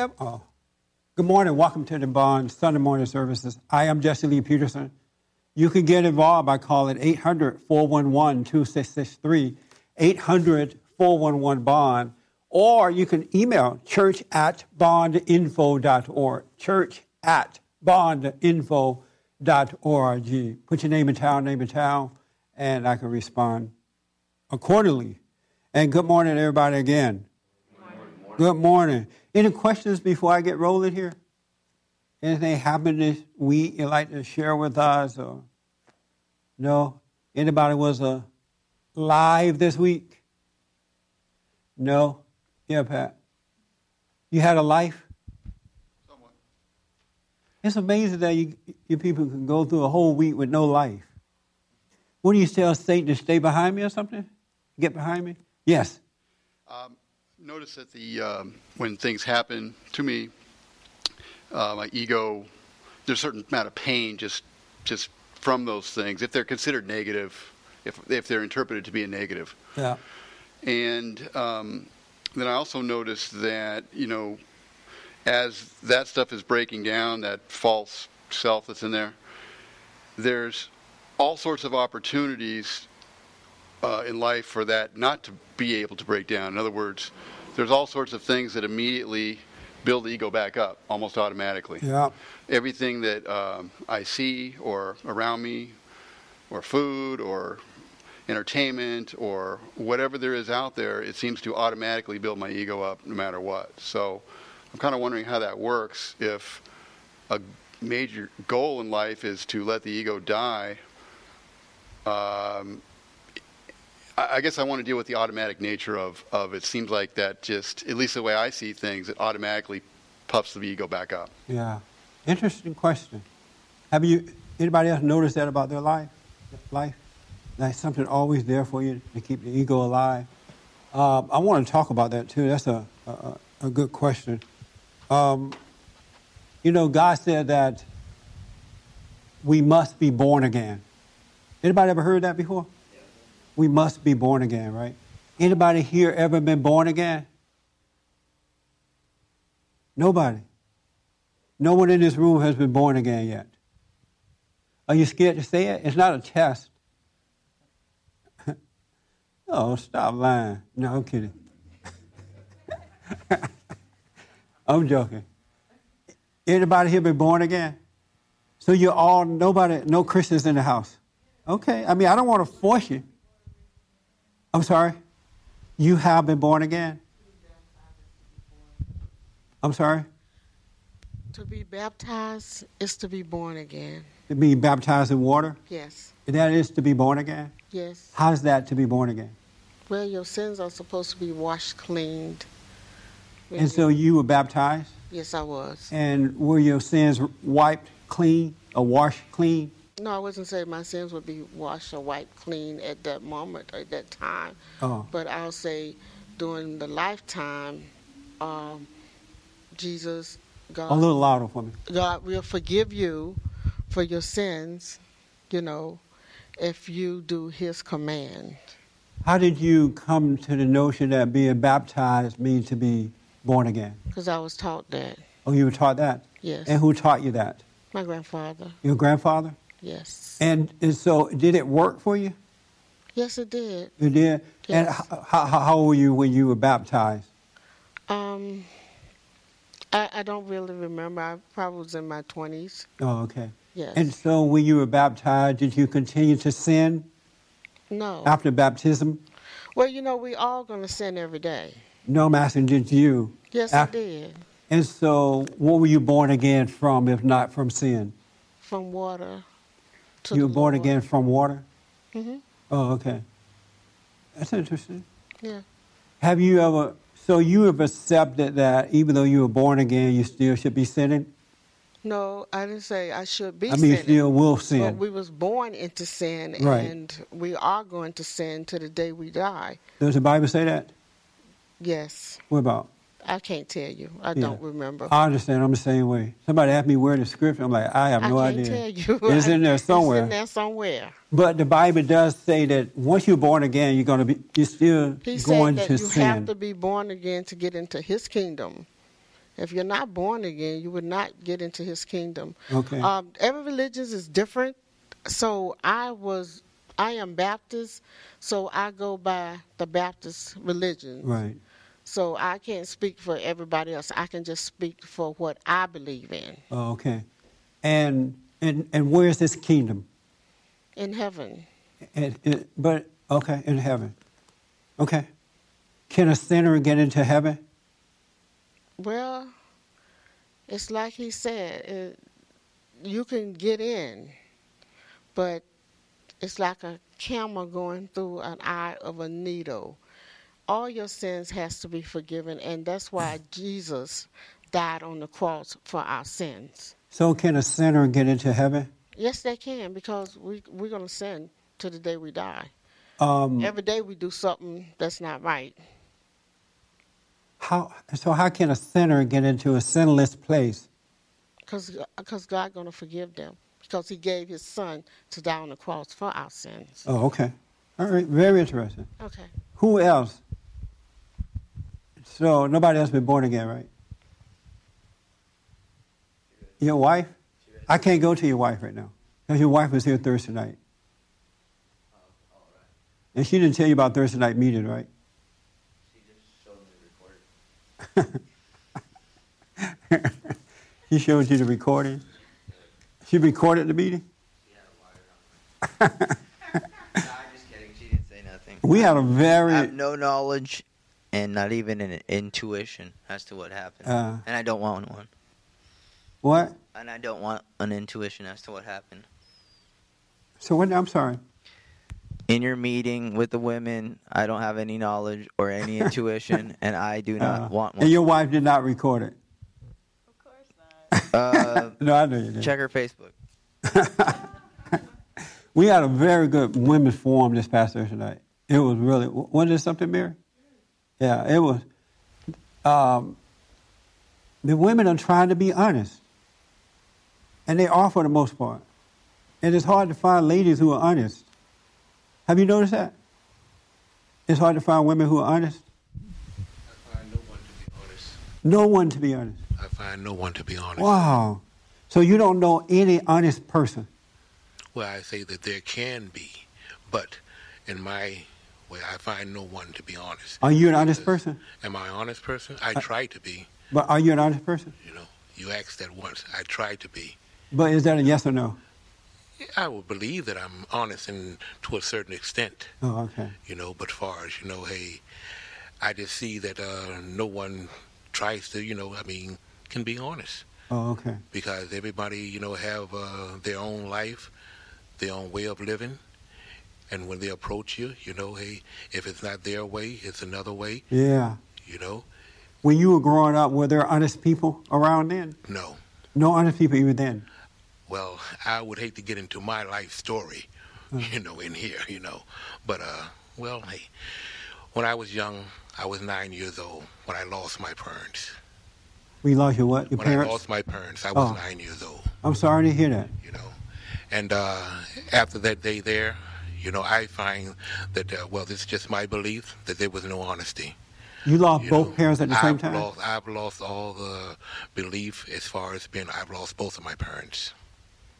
oh. Good morning. Welcome to the Bond Sunday morning services. I am Jesse Lee Peterson. You can get involved by calling 800 411 2663, 800 411 Bond, or you can email church at bondinfo.org, church at bondinfo.org. Put your name in town, name in town, and I can respond accordingly. And good morning, everybody, again. Good morning. Good morning. Any questions before I get rolling here? Anything happened this week you'd like to share with us? Or no? Anybody was uh, live this week? No? Yeah, Pat. You had a life? Somewhat. It's amazing that you, you people can go through a whole week with no life. What do you tell Satan to stay behind me or something? Get behind me? Yes. Um, notice that the um, when things happen to me, uh, my ego, there's a certain amount of pain just just from those things if they're considered negative, if if they're interpreted to be a negative. Yeah. And um, then I also noticed that you know, as that stuff is breaking down, that false self that's in there, there's all sorts of opportunities uh, in life for that not to be able to break down. In other words, there's all sorts of things that immediately build the ego back up almost automatically. Yeah. Everything that um, I see or around me, or food, or entertainment, or whatever there is out there, it seems to automatically build my ego up no matter what. So I'm kind of wondering how that works if a major goal in life is to let the ego die. Um, I guess I want to deal with the automatic nature of, of it seems like that just, at least the way I see things, it automatically puffs the ego back up. Yeah. Interesting question. Have you, anybody else noticed that about their life? Life? Like something always there for you to keep the ego alive? Um, I want to talk about that too. That's a, a, a good question. Um, you know, God said that we must be born again. Anybody ever heard that before? We must be born again, right? Anybody here ever been born again? Nobody. No one in this room has been born again yet. Are you scared to say it? It's not a test. oh, stop lying. No, I'm kidding. I'm joking. Anybody here been born again? So you're all nobody, no Christians in the house. Okay. I mean, I don't want to force you. I'm sorry? You have been born again? I'm sorry? To be baptized is to be born again. To be baptized in water? Yes. And that is to be born again? Yes. How's that to be born again? Well, your sins are supposed to be washed cleaned. And so you were baptized? Yes, I was. And were your sins wiped clean or washed clean? No, I wasn't saying my sins would be washed or wiped clean at that moment, at that time. Oh. But I'll say during the lifetime, um, Jesus, God. A little louder for me. God will forgive you for your sins, you know, if you do His command. How did you come to the notion that being baptized means to be born again? Because I was taught that. Oh, you were taught that? Yes. And who taught you that? My grandfather. Your grandfather? Yes. And, and so, did it work for you? Yes, it did. It did. Yes. And how, how, how old were you when you were baptized? Um, I, I don't really remember. I probably was in my twenties. Oh, okay. Yes. And so, when you were baptized, did you continue to sin no. after baptism? Well, you know, we all going to sin every day. No, I'm did you? Yes, After- I did. And so, what were you born again from, if not from sin? From water. To you were born Lord. again from water? hmm Oh, okay. That's interesting. Yeah. Have you ever, so you have accepted that even though you were born again, you still should be sinning? No, I didn't say I should be I mean, you sinning. still will But sin. we was born into sin, Right. and we are going to sin to the day we die. Does the Bible say that? Yes. What about? I can't tell you. I Yeah. don't remember. I understand. I'm the same way. Somebody asked me where the scripture. I'm like, I have no I can't idea. tell you. It's in there somewhere. It's in there somewhere. But the Bible does say that once you're born again, you're going to be, you're still He going said that to you sin. have to be born again to get into His kingdom. If you're not born again, you would not get into His kingdom. Okay. Um, every religion is different. So I was, I am Baptist, so I go by the Baptist religion. Right. So I can't speak for everybody else. I can just speak for what I believe in Oh, okay. And and and where is this kingdom? in heaven. And, and- but okay, in heaven. Okay. Can a sinner get into heaven? Well, it's like he said, it, you can get in, but it's like a camel going through an eye of a needle. All your sins has to be forgiven, and that's why Jesus died on the cross for our sins. So can a sinner get into heaven? Yes, they can because we we're gonna sin to the day we die. Um, Every day we do something that's not right. how so? How can a sinner get into a sinless place? because because God gonna forgive them because He gave His Son to die on the cross for our sins. Oh, okay. All right. Very interesting. Okay. Who else? So nobody else been born again, right? Your wife? I can't go to your wife right now because your wife was here Thursday night, and she didn't tell you about Thursday night meeting, right? She just showed me the recording. She showed you the recording. She recorded the meeting. She had a wire on her. I'm just kidding. She didn't say nothing. We had a very I have no knowledge and not even an intuition as to what happened. Uh. and I don't want one. what? And I don't want an intuition as to what happened. So what? I'm sorry. In your meeting with the women, I don't have any knowledge or any intuition, and I do not Uh, want one. And your wife did not record it. Of course not. Uh, No, I know you did. check her Facebook. We had a very good women's forum this past Thursday night. It was really, wasn't it something, Mary? Yeah, it was. Um, the women are trying to be honest, and they are for the most part. And it's hard to find ladies who are honest. Have you noticed that? It's hard to find women who are honest. I find no one to be honest. No one to be honest. I find no one to be honest. Wow. So you don't know any honest person. Well, I say that there can be, but in my way, I find no one to be honest. Are you an honest person? Am I an honest person? I try to be. But are you an honest person? You know, you asked that once. I try to be. But is that a yes or no? I would believe that I'm honest and to a certain extent. Oh, okay. You know, but far as you know, hey, I just see that uh, no one tries to. You know, I mean, can be honest. Oh, okay. because everybody, you know, have uh, their own life, their own way of living, and when they approach you, you know, hey, if it's not their way, it's another way, Yeah. you know. When you were growing up, were there honest people around then? No, No honest people even then. well, I would hate to get into my life story, you know, in here, you know, but uh, well, hey, when I was young, I was nine years old when I lost my parents. We lost your what? Your When I parents? lost my parents, I was Oh. nine years old. I'm sorry to hear that. you know. And uh, after that day there, you know, I find that, uh, well, this is just my belief, that there was no honesty. You lost you both know. parents at the same I've time? Lost, I've lost all the belief as far as being, I've lost both of my parents.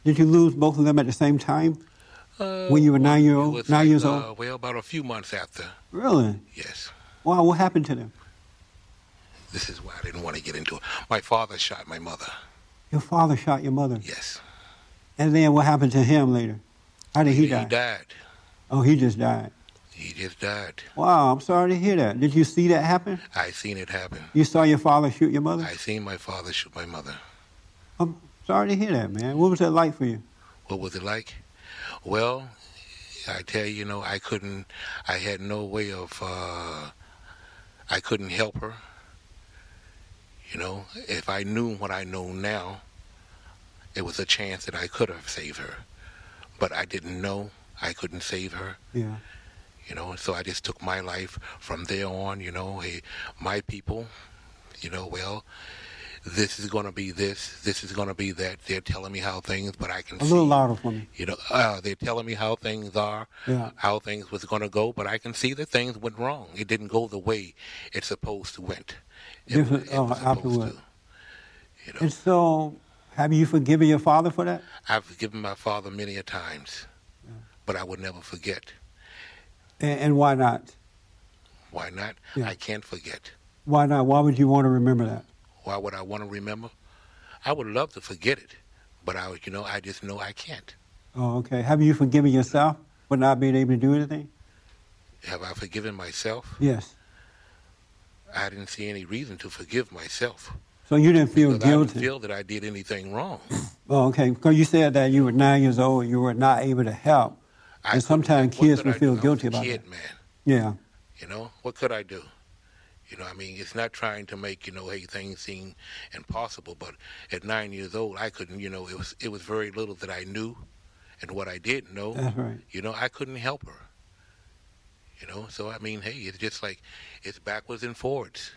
Did you lose both of them at the same time? Uh, When you were nine year old- nine like, years uh, old? Well, about a few months after, Really? yes. Wow, what happened to them? This is why I didn't want to get into it. My father shot my mother, Your father shot your mother. yes. And then what happened to him later? How did he, he die? died. Oh, he just died. He just died. Wow, I'm sorry to hear that. Did you see that happen? I seen it happen. You saw your father shoot your mother? I seen my father shoot my mother. I'm sorry to hear that, man. What was that like for you? What was it like? Well, I tell you, you know, I couldn't, I had no way of, uh, I couldn't help her. You know, if I knew what I know now, it was a chance that I could have saved her. But I didn't know I couldn't save her, Yeah. you know, so I just took my life from there on, you know, hey, my people, you know, well, this is going to be this, this is going to be that. They're telling me how things, but I can A see. little louder for me. You know, uh, they're telling me how things are, Yeah. how things was going to go, but I can see that things went wrong. It didn't go the way it's supposed to went. It, Different- it oh, was after supposed to. You know, And so, have you forgiven your father for that? I've forgiven my father many a times, but I would never forget. And, and why not? Why not? Yeah. I can't forget. Why not? Why would you want to remember that? Why would I want to remember? I would love to forget it, but I, you know, I just know I can't. Oh, okay. Have you forgiven yourself for not being able to do anything? Have I forgiven myself? Yes. I didn't see any reason to forgive myself. So you didn't feel because I guilty. didn't feel that I did anything wrong. oh, okay. Because you said that you were nine years old, you were not able to help. I And sometimes kids will feel? Guilty a about kid, that. man. Yeah. You know, what could I do? You know, I mean, it's not trying to make you know, hey, things seem impossible. But at nine years old, I couldn't. You know, it was it was very little that I knew, and what I didn't know, That's right. you know, I couldn't help her. You know, so I mean, hey, it's just like it's backwards and forwards,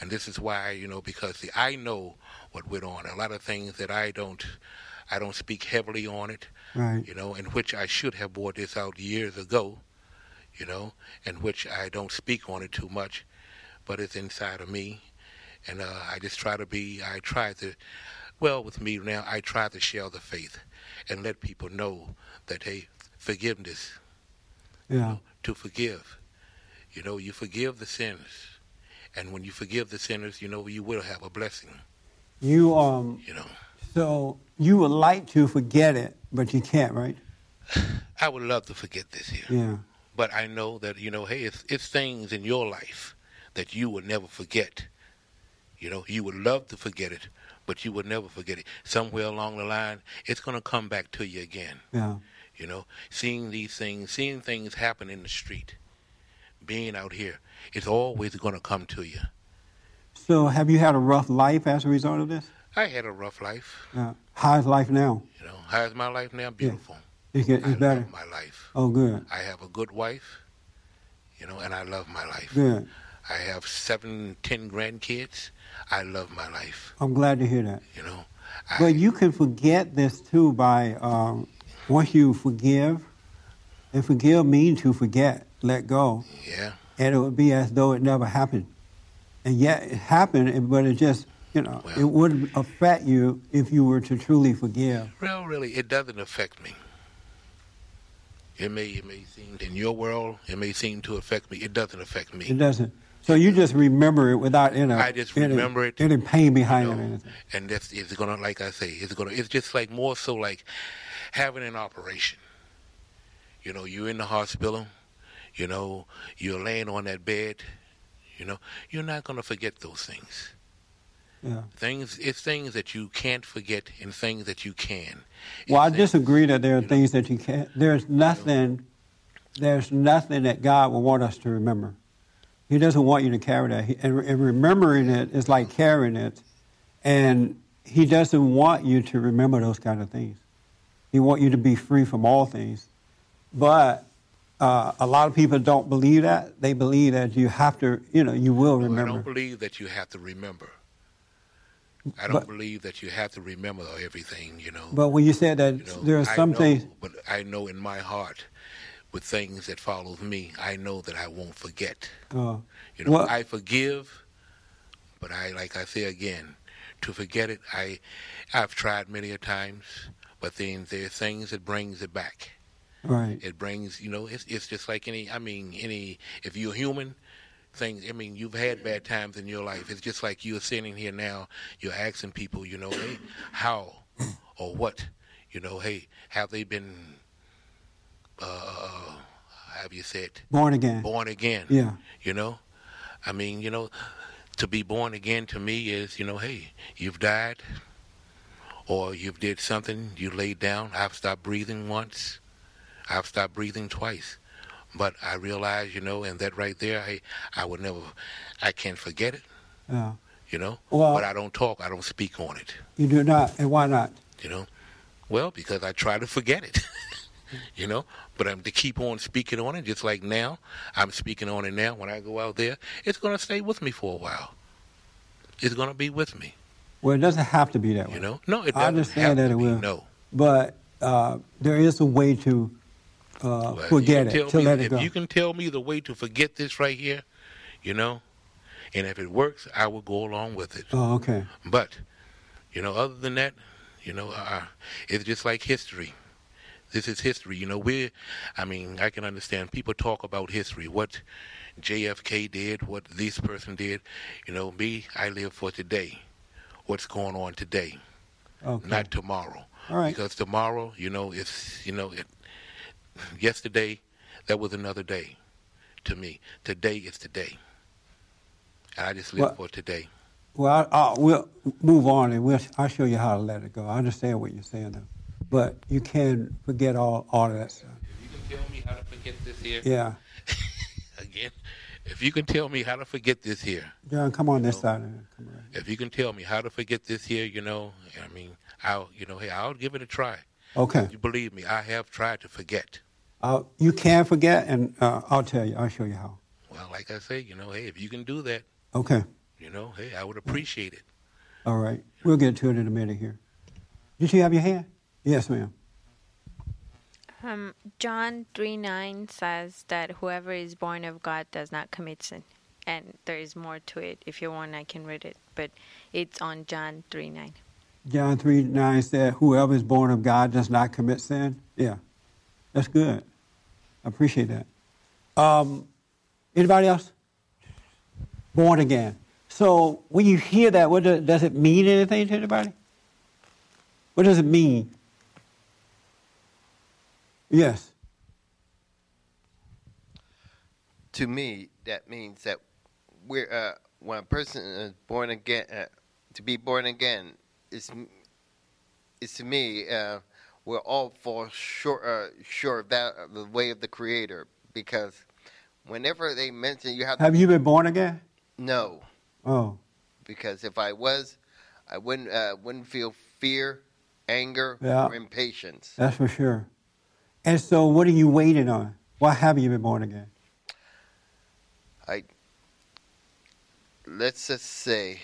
and this is why you know because see, I know what went on. A lot of things that I don't, I don't speak heavily on it Right. you know, in which I should have brought this out years ago, you know, in which I don't speak on it too much, but it's inside of me. And uh, I just try to be, I try to, well, with me now, I try to share the faith and let people know that, hey, forgiveness, Yeah. to forgive. You know, you forgive the sinners. And when you forgive the sinners, you know, you will have a blessing, You um. you know. So you would like to forget it, but you can't, right? I would love to forget this here. Yeah. But I know that, you know, hey, it's, it's things in your life that you will never forget. You know, you would love to forget it, but you would never forget it. Somewhere along the line, it's going to come back to you again. Yeah. You know, seeing these things, seeing things happen in the street, being out here, it's always going to come to you. So have you had a rough life as a result of this? I had a rough life. Uh, how's life now? You know, how's my life now? Beautiful. It get, I it's better. love my life. Oh, good. I have a good wife, you know, and I love my life. Good. I have seven, ten grandkids. I love my life. I'm glad to hear that. You know, I, But you can forget this too by um, once you forgive, and forgive means to forget, let go, yeah, and it would be as though it never happened. And yet it happened, but it just, you know, Well- it wouldn't affect you if you were to truly forgive. well, really, it doesn't affect me. It may, it may seem in your world, it may seem to affect me. It doesn't affect me. It doesn't. So you just remember it without you any, I just any- remember it, any pain behind you it or anything. and that's it's gonna, like I say, it's gonna, it's just like more so like having an operation. You know, you're in the hospital. You know, you're laying on that bed. You know, you're not gonna forget those things. Yeah. Things, it's things that you can't forget, and things that you can. Well, I things- disagree that there are you know. things that you can't. There's nothing. There's nothing that God will want us to remember. He doesn't want you to carry that. He, and, and remembering it is like carrying it, and He doesn't want you to remember those kind of things. He wants you to be free from all things. But uh, a lot of people don't believe that. They believe that you have to. You know, you will No, I remember. don't believe that you have to remember. I don't But- believe that you have to remember everything, you know. But when you said that you know, there are some know, things. But I know in my heart, with things that follows me, I know that I won't forget. Uh, You know, Well- I forgive, but I, like I say again, to forget it, I, I've tried many a times, but then there are things that brings it back. right. It brings, you know, it's it's just like any. I mean, any. If you're human, things. I mean, you've had bad times in your life. It's just like you're sitting here now. You're asking people, you know, hey, how or what, you know, hey, have they been, uh, have you said, Born again. born again? Yeah. You know, I mean, you know, to be born again to me is, you know, hey, you've died, or you've did something. You laid down. I've stopped breathing once. I've stopped breathing twice. But I realize, you know, and that right there, I, I would never, I can't forget it, Yeah. you know. Well- but I don't talk, I don't speak on it, You do not, and why not? you know. Well, because I try to forget it, you know. But I'm to keep on speaking on it, just like now. I'm speaking on it now. When I go out there, it's going to stay with me for a while. It's going to be with me, Well, it doesn't have to be that way. you know. No, it doesn't I understand have that to it will. No. But uh, there is a way to uh, Well, forget it, to me- let it if go. you can tell me the way to forget this right here, you know, and if it works, I will go along with it. oh, okay. But You know, other than that, you know, uh, it's just like history. This is history. You know, we're, I mean, I can understand people talk about history, what JFK did, what this person did. You know, me, I live for today. What's going on today, Okay. not tomorrow. All right. Because tomorrow, you know, it's, you know, it, yesterday, that was another day to me. Today is today. And I just live Well- for today. Well, I, I, we'll move on, and we'll, I'll show you how to let it go. I understand what you're saying, though. But you can forget all, all of that stuff. If you can tell me how to forget this here, Yeah. again, if you can tell me how to forget this here, John, come on this side. Come around. if you can tell me how to forget this here, you know, I mean, I'll, you know, hey, I'll give it a try. Okay. You believe me, I have tried to forget. Uh, you can forget, and uh, I'll tell you. I'll show you how. Well, like I say, you know, hey, if you can do that, Okay. you know, hey, I would appreciate it. All right. We'll get to it in a minute here. Did you have your hand? Yes, ma'am. Um, John 3 9 says that whoever is born of God does not commit sin. And there is more to it. If you want, I can read it. But it's on John 3 9. John 3 9 said, Whoever is born of God does not commit sin. Yeah. That's good. I appreciate that. Um, anybody else? Born again. So when you hear that, what does, does it mean anything to anybody? What does it mean? Yes. to me, that means that we're uh, when a person is born again, uh, to be born again, is is to me uh, we're all for sure uh, of that of the way of the Creator because whenever they mention you have Have you been born again? no Oh. because if I was, I wouldn't uh, wouldn't feel fear, anger, Yeah. or impatience. That's for sure. And so, what are you waiting on? Why haven't you been born again? I let's just say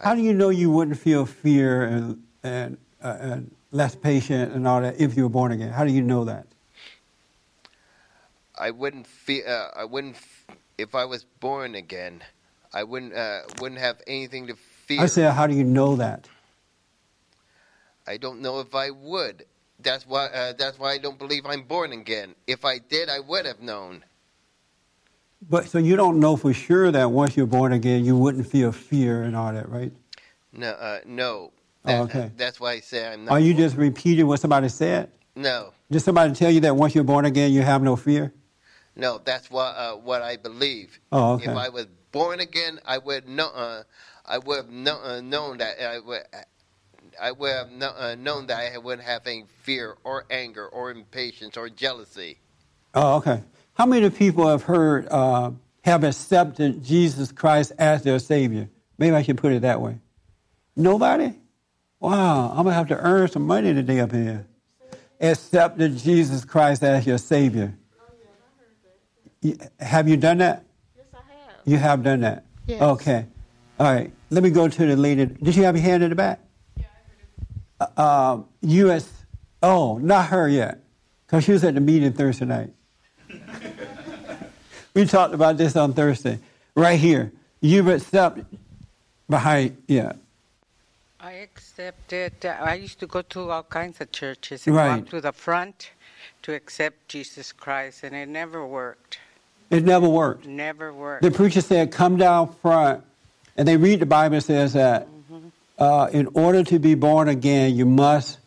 How do you know you wouldn't feel fear and and, uh, and less patient and all that if you were born again? How do you know that? I wouldn't feel. Uh, I wouldn't. f- If I was born again, I wouldn't. Uh, wouldn't have anything to fear. I said, how do you know that? I don't know if I would. That's why. Uh, that's why I don't believe I'm born again. If I did, I would have known. But so you don't know for sure that once you're born again, you wouldn't feel fear and all that, right? No. Uh, no. Oh, That- okay. That's why I say I'm not. Are you born- just repeating what somebody said? No. Did somebody tell you that once you're born again, you have no fear? No. That's what. Uh, what I believe. Oh, okay. If I was born again, I would know. Uh, I would have know, uh, known that I would. I would have kno- uh, known that I wouldn't have any fear or anger or impatience or jealousy. Oh, okay. How many people have heard, uh, have accepted Jesus Christ as their Savior? Maybe I should put it that way. Nobody? Wow, I'm going to have to earn some money today up here. Accepted Jesus Christ as your Savior. Have you done that? Yes, I have. You have done that? Yes. Okay. All right. Let me go to the lady. Did you have your hand in the back? Yeah, I heard it. Um, U.S. Oh, not her yet. Because she was at the meeting Thursday night. we talked about this on Thursday. Right here. You've accepted behind, yeah. I accepted. Uh, I used to go to all kinds of churches and Right. walk to the front to accept Jesus Christ, and it never worked. It never worked. Never worked. The preacher said, come down front. And they read the Bible and says that uh, in order to be born again, you must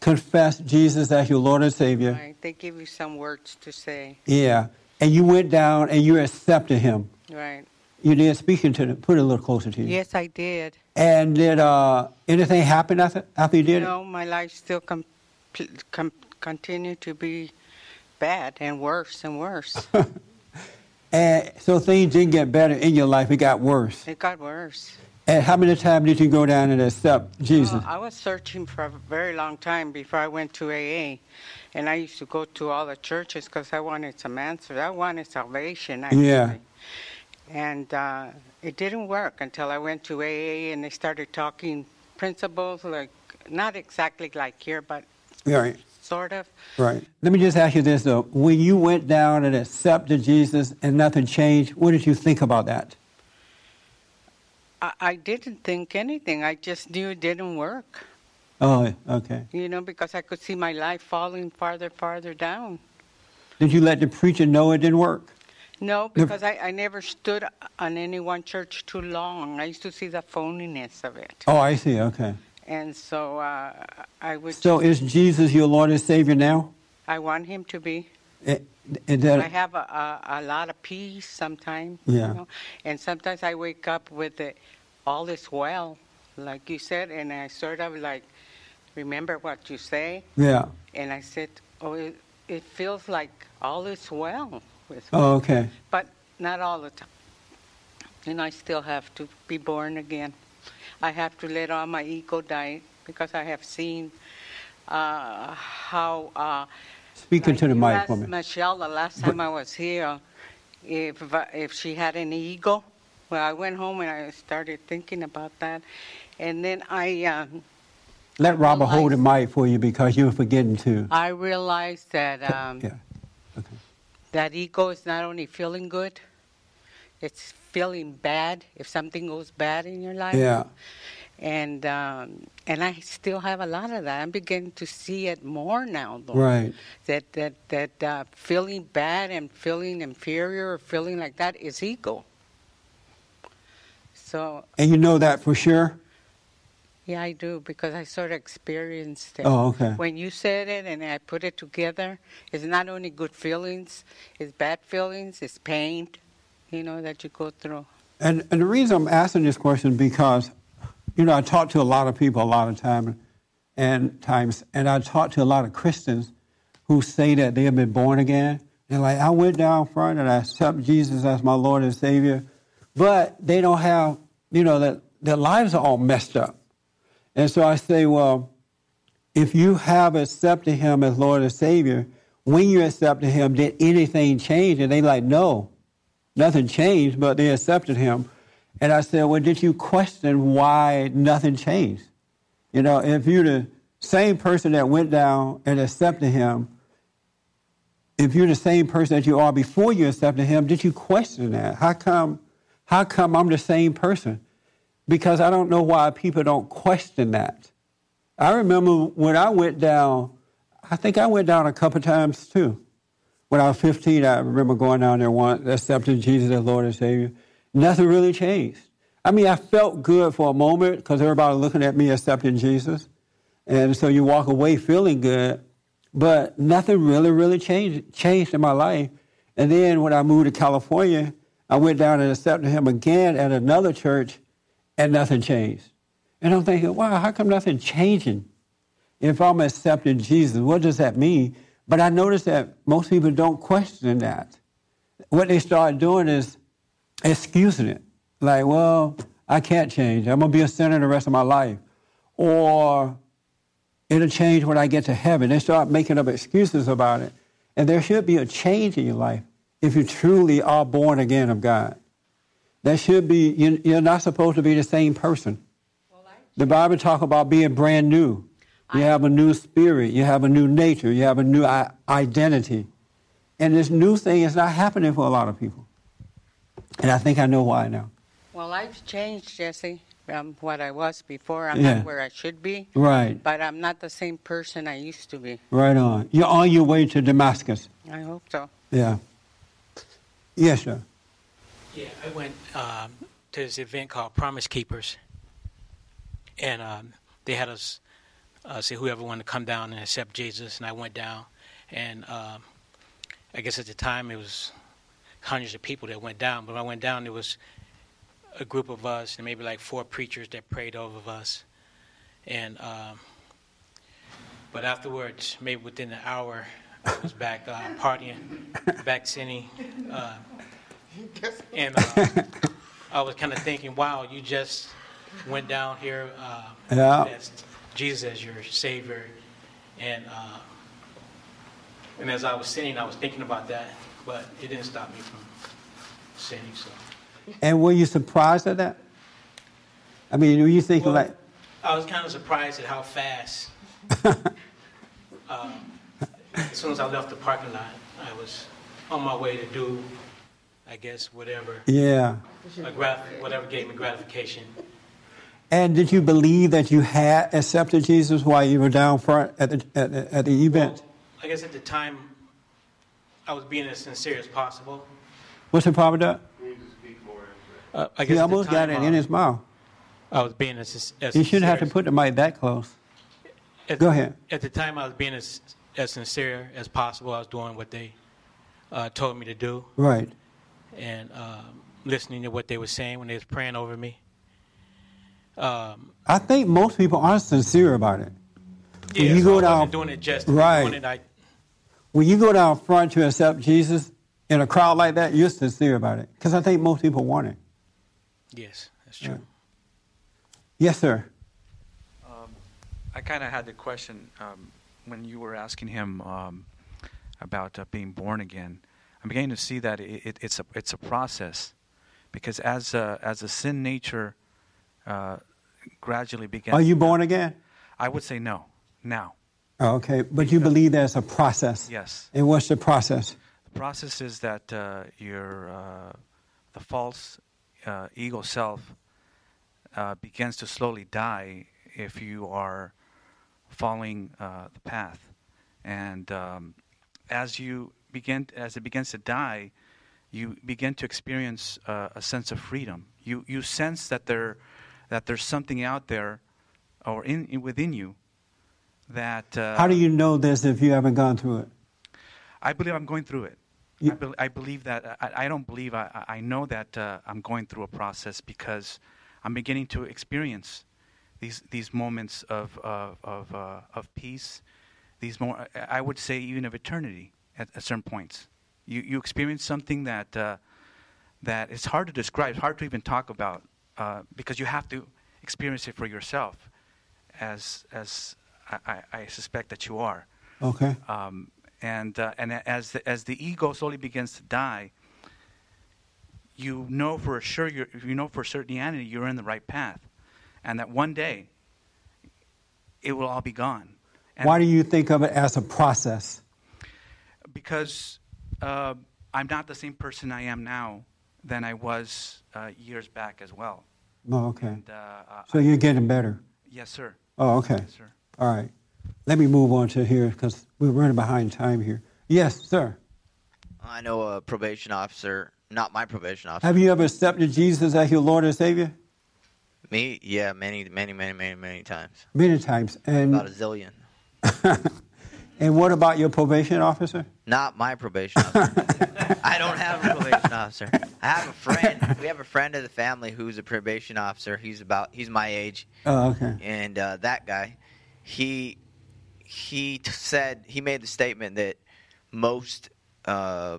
confess Jesus as your Lord and Savior. Right. They give you some words to say. Yeah. And you went down and you accepted him. Right. You did speaking to them. Put it a little closer to you. Yes, I did. And did uh, anything happen after, after you did No, my life still com- com- continued to be bad and worse and worse. And so things didn't get better in your life. It got worse. it got worse. And how many times did you go down and accept Jesus? Well, I was searching for a very long time before I went to AA. And I used to go to all the churches because I wanted some answers. I wanted salvation, actually. Yeah. And uh, it didn't work until I went to AA and they started talking principles, like not exactly like here, but right. sort of. Right. Let me just ask you this though. When you went down and accepted Jesus and nothing changed, what did you think about that? I, I didn't think anything. I just knew it didn't work. Oh, okay. You know, because I could see my life falling farther, farther down. Did you let the preacher know it didn't work? No, because I, I never stood on any one church too long. I used to see the phoniness of it. Oh, I see. Okay. And so uh, I would. So is Jesus your Lord and Savior now? I want him to be. Is that- I have a, a, a lot of peace sometimes. Yeah. You know? And sometimes I wake up with it, all is well, like you said, and I sort of like remember what you say, yeah. and I said, oh, it, it feels like all is well with me. Oh, okay. But not all the time. And I still have to be born again. I have to let all my ego die because I have seen uh, how. Uh, Speaking to the mic asked for. Michelle, the last time I was here, if uh, if she had an ego. Well, I went home and I started thinking about that, and then I um, Let Robert hold the mic for you because you're forgetting to. I realized that um, yeah. Okay. that ego is not only feeling good, it's feeling bad if something goes bad in your life. Yeah. And um, and I still have a lot of that. I'm beginning to see it more now, though. Right. That that that uh, feeling bad and feeling inferior or feeling like that is ego. So And you know that for sure? yeah, I do because I sort of experienced it. Oh, okay. When you said it and I put it together, it's not only good feelings, it's bad feelings, it's pain, you know, that you go through. And, and the reason I'm asking this question because, you know, I talk to a lot of people a lot of time and times, and I talk to a lot of Christians who say that they have been born again. They're like, I went down front and I accept Jesus as my Lord and Savior, but they don't have, you know, that their lives are all messed up. And so I say, well, if you have accepted Him as Lord and Savior, when you accepted Him, did anything change? And they like, no, nothing changed, but they accepted him. And I said, well, did you question why nothing changed? You know, if you're the same person that went down and accepted him, if you're the same person that you are before you accepted him, did you question that? How come, how come I'm the same person? Because I don't know why people don't question that. I remember when I went down, I think I went down a couple times too. When I was 15, I remember going down there once, accepting Jesus as Lord and Savior. Nothing really changed. I mean, I felt good for a moment because everybody was looking at me accepting Jesus. And so you walk away feeling good, but nothing really, really changed, changed in my life. And then when I moved to California, I went down and accepted him again at another church, and nothing changed. And I'm thinking, wow, how come nothing changing? If I'm accepting Jesus, what does that mean? But I noticed that most people don't question that. What they start doing is excusing it. Like, well, I can't change. I'm going to be a sinner the rest of my life. Or it'll change when I get to heaven. They start making up excuses about it. And there should be a change in your life if you truly are born again of God. There should be, you- you're not supposed to be the same person. The Bible talk about being brand new. You have a new spirit. You have a new nature. You have a new identity. And this new thing is not happening for a lot of people. And I think I know why now. Well, I've changed, Jesse, from what I was before. I'm Yeah. not where I should be, Right. but I'm not the same person I used to be. Right on. You're on your way to Damascus. I hope so. Yeah. Yes, sir. Yeah, I went um, to this event called Promise Keepers, and um, they had us uh, say whoever wanted to come down and accept Jesus, and I went down, and um, I guess at the time it was hundreds of people that went down, but when I went down, there was a group of us, and maybe like four preachers that prayed over us, and um, but afterwards, maybe within an hour, I was back uh, partying, back sinning. Uh, and uh, I was kind of thinking, wow, you just went down here uh, Yeah. as Jesus as your Savior. And, uh, and as I was sinning, I was thinking about that, but it didn't stop me from sinning. So And were you surprised at that? I mean, were you thinking Well, like, I was kind of surprised at how fast, um, as soon as I left the parking lot, I was on my way to do I guess whatever, Yeah. a grat- whatever gave me gratification. And did you believe that you had accepted Jesus while you were down front at the, at, the- at the event? I guess at the time, I was being as sincere as possible. What's the problem with that? Uh, I guess He almost got it in his mouth. I was being as, as You shouldn't have to put the mic that close. at- Go ahead. At the time, I was being as, as sincere as possible. I was doing what they uh, told me to do Right. and um, listening to what they were saying when they was praying over me. Um, I think most people aren't sincere about it. When yeah, you so go I down- wasn't doing it just Right. doing it. I, When you go down front to accept Jesus in a crowd like that, you're sincere about it. Because I think most people want it. yes, that's true. Yes, sir. I kind of had the question um, when you were asking him um, about uh, being born again. I'm beginning to see that it, it, it's a it's a process, because as uh, as the sin nature uh, gradually begins. Are you born again? I would say no. Now, Oh, okay. But you believe there's a process. yes. And what's the process? The process is that uh, your uh, the false uh, ego self uh, begins to slowly die if you are following uh, the path, and um, as you begin as it begins to die, you begin to experience uh, a sense of freedom. You you sense that there that there's something out there, or in, in within you, that uh, How do you know this if you haven't gone through it? I believe I'm going through it. You- I, bel I believe that I, I don't believe I, I know that uh, I'm going through a process because I'm beginning to experience these these moments of of of, uh, of peace. These more I would say even of eternity at, at certain points. You you experience something that uh, that it's hard to describe. It's hard to even talk about uh, because you have to experience it for yourself, as as I, I, suspect that you are. Okay. Um, and uh, and as the, as the ego slowly begins to die, you know for sure you're, you know for certainty you're in the right path, and that one day it will all be gone. And Why do you think of it as a process? Because uh, I'm not the same person I am now than I was uh, years back as well. Oh, okay. And, uh, uh, So you're getting better. yes, sir. Oh, okay. Yes, sir. All right. Let me move on to here because we're running behind time here. Yes, sir. I know a probation officer, not my probation officer. Have you ever accepted Jesus as your Lord and Savior? Me? Yeah, many, many, many, many, many times. Many times. And About a zillion. and what about your probation officer? Not my probation officer. I don't have a probation officer. I have a friend. We have a friend of the family who's a probation officer. He's about he's my age, Oh, okay. and uh, that guy, he he t- said he made the statement that most uh,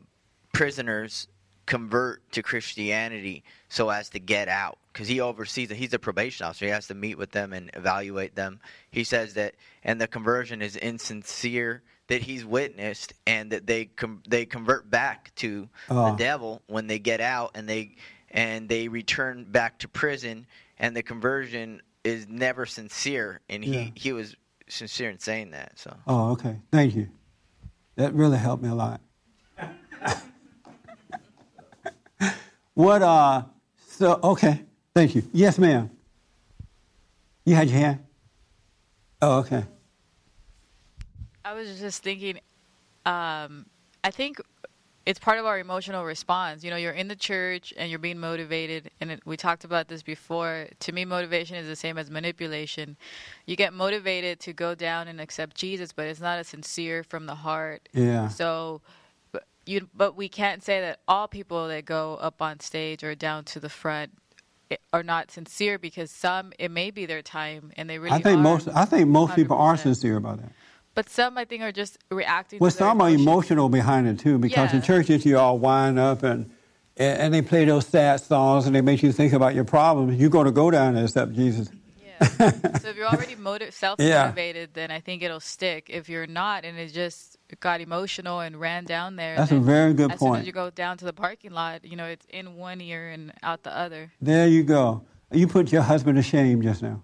prisoners convert to Christianity so as to get out because he oversees it. He's a probation officer. He has to meet with them and evaluate them. He says that, and the conversion is insincere that he's witnessed, and that they com- they convert back to Oh. the devil when they get out, and they and they return back to prison, and the conversion is never sincere, and he Yeah. he was sincere in saying that. So. Oh, okay. Thank you. That really helped me a lot. what, uh, so, okay. Thank you. Yes, ma'am. You had your hand? Oh, okay. I was just thinking, um, I think it's part of our emotional response. You know, you're in the church and you're being motivated, and it, we talked about this before. To me, motivation is the same as manipulation. You get motivated to go down and accept Jesus, but it's not a sincere from the heart. Yeah. So, but you, but we can't say that all people that go up on stage or down to the front eh, are not sincere because some it may be their time and they really. I think most I think most people are sincere about that. But some I think are just reacting. Well, to their some are emotional behind it too, because in churches you all wind up and and and they play those sad songs and they make you think about your problems. You're going to go down and accept Jesus. Yeah. so if you're already motiv- self-motivated, then I think it'll stick. If you're not, and it just got emotional and ran down there, That's a very good as soon point. as you go down to the parking lot, you know it's in one ear and out the other. There you go. You put your husband to shame just now.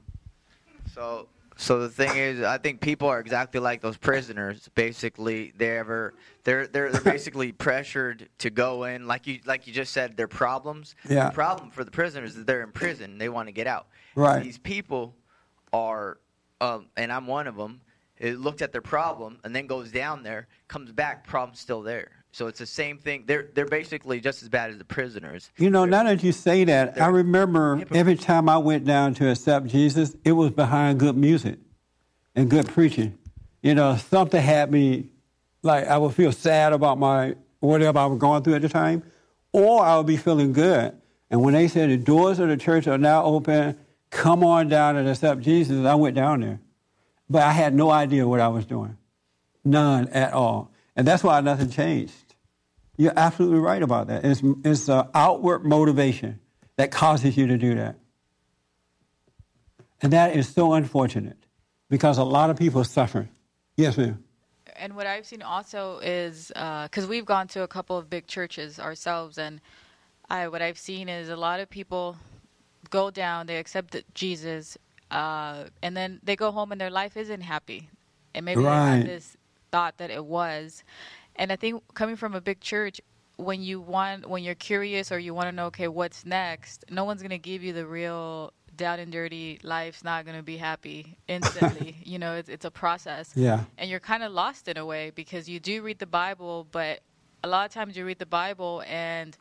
So, So the thing is, I think people are exactly like those prisoners. Basically, they're ever they're they're, they're basically pressured to go in, like you like you just said, their problems. Yeah. The problem for the prisoners is they're in prison. They want to get out. Right. These people are, um, and I'm one of them. It looked at their problem and then goes down there, comes back, problem's still there. So it's the same thing. They're they're basically just as bad as the prisoners. You know, now that you say that, I remember every time I went down to accept Jesus, it was behind good music and good preaching. You know, something had me, like I would feel sad about my whatever I was going through at the time, or I would be feeling good. And when they said the doors of the church are now open, come on down and accept Jesus, I went down there. But I had no idea what I was doing, none at all. And that's why nothing changed. You're absolutely right about that. It's, it's uh, outward motivation that causes you to do that. And that is so unfortunate because a lot of people suffer. Yes, ma'am. And what I've seen also is because we've gone to a couple of big churches ourselves, and I what I've seen is a lot of people go down, they accept Jesus, uh, and then they go home and their life isn't happy, and maybe they Right. had this thought that it was, and I think coming from a big church. When you want, when you're curious or you want to know, okay, what's next? No one's gonna give you the real down and dirty. Life's not gonna be happy instantly. you know, it's it's a process Yeah. and you're kind of lost in a way because you do read the Bible, but a lot of times you read the Bible and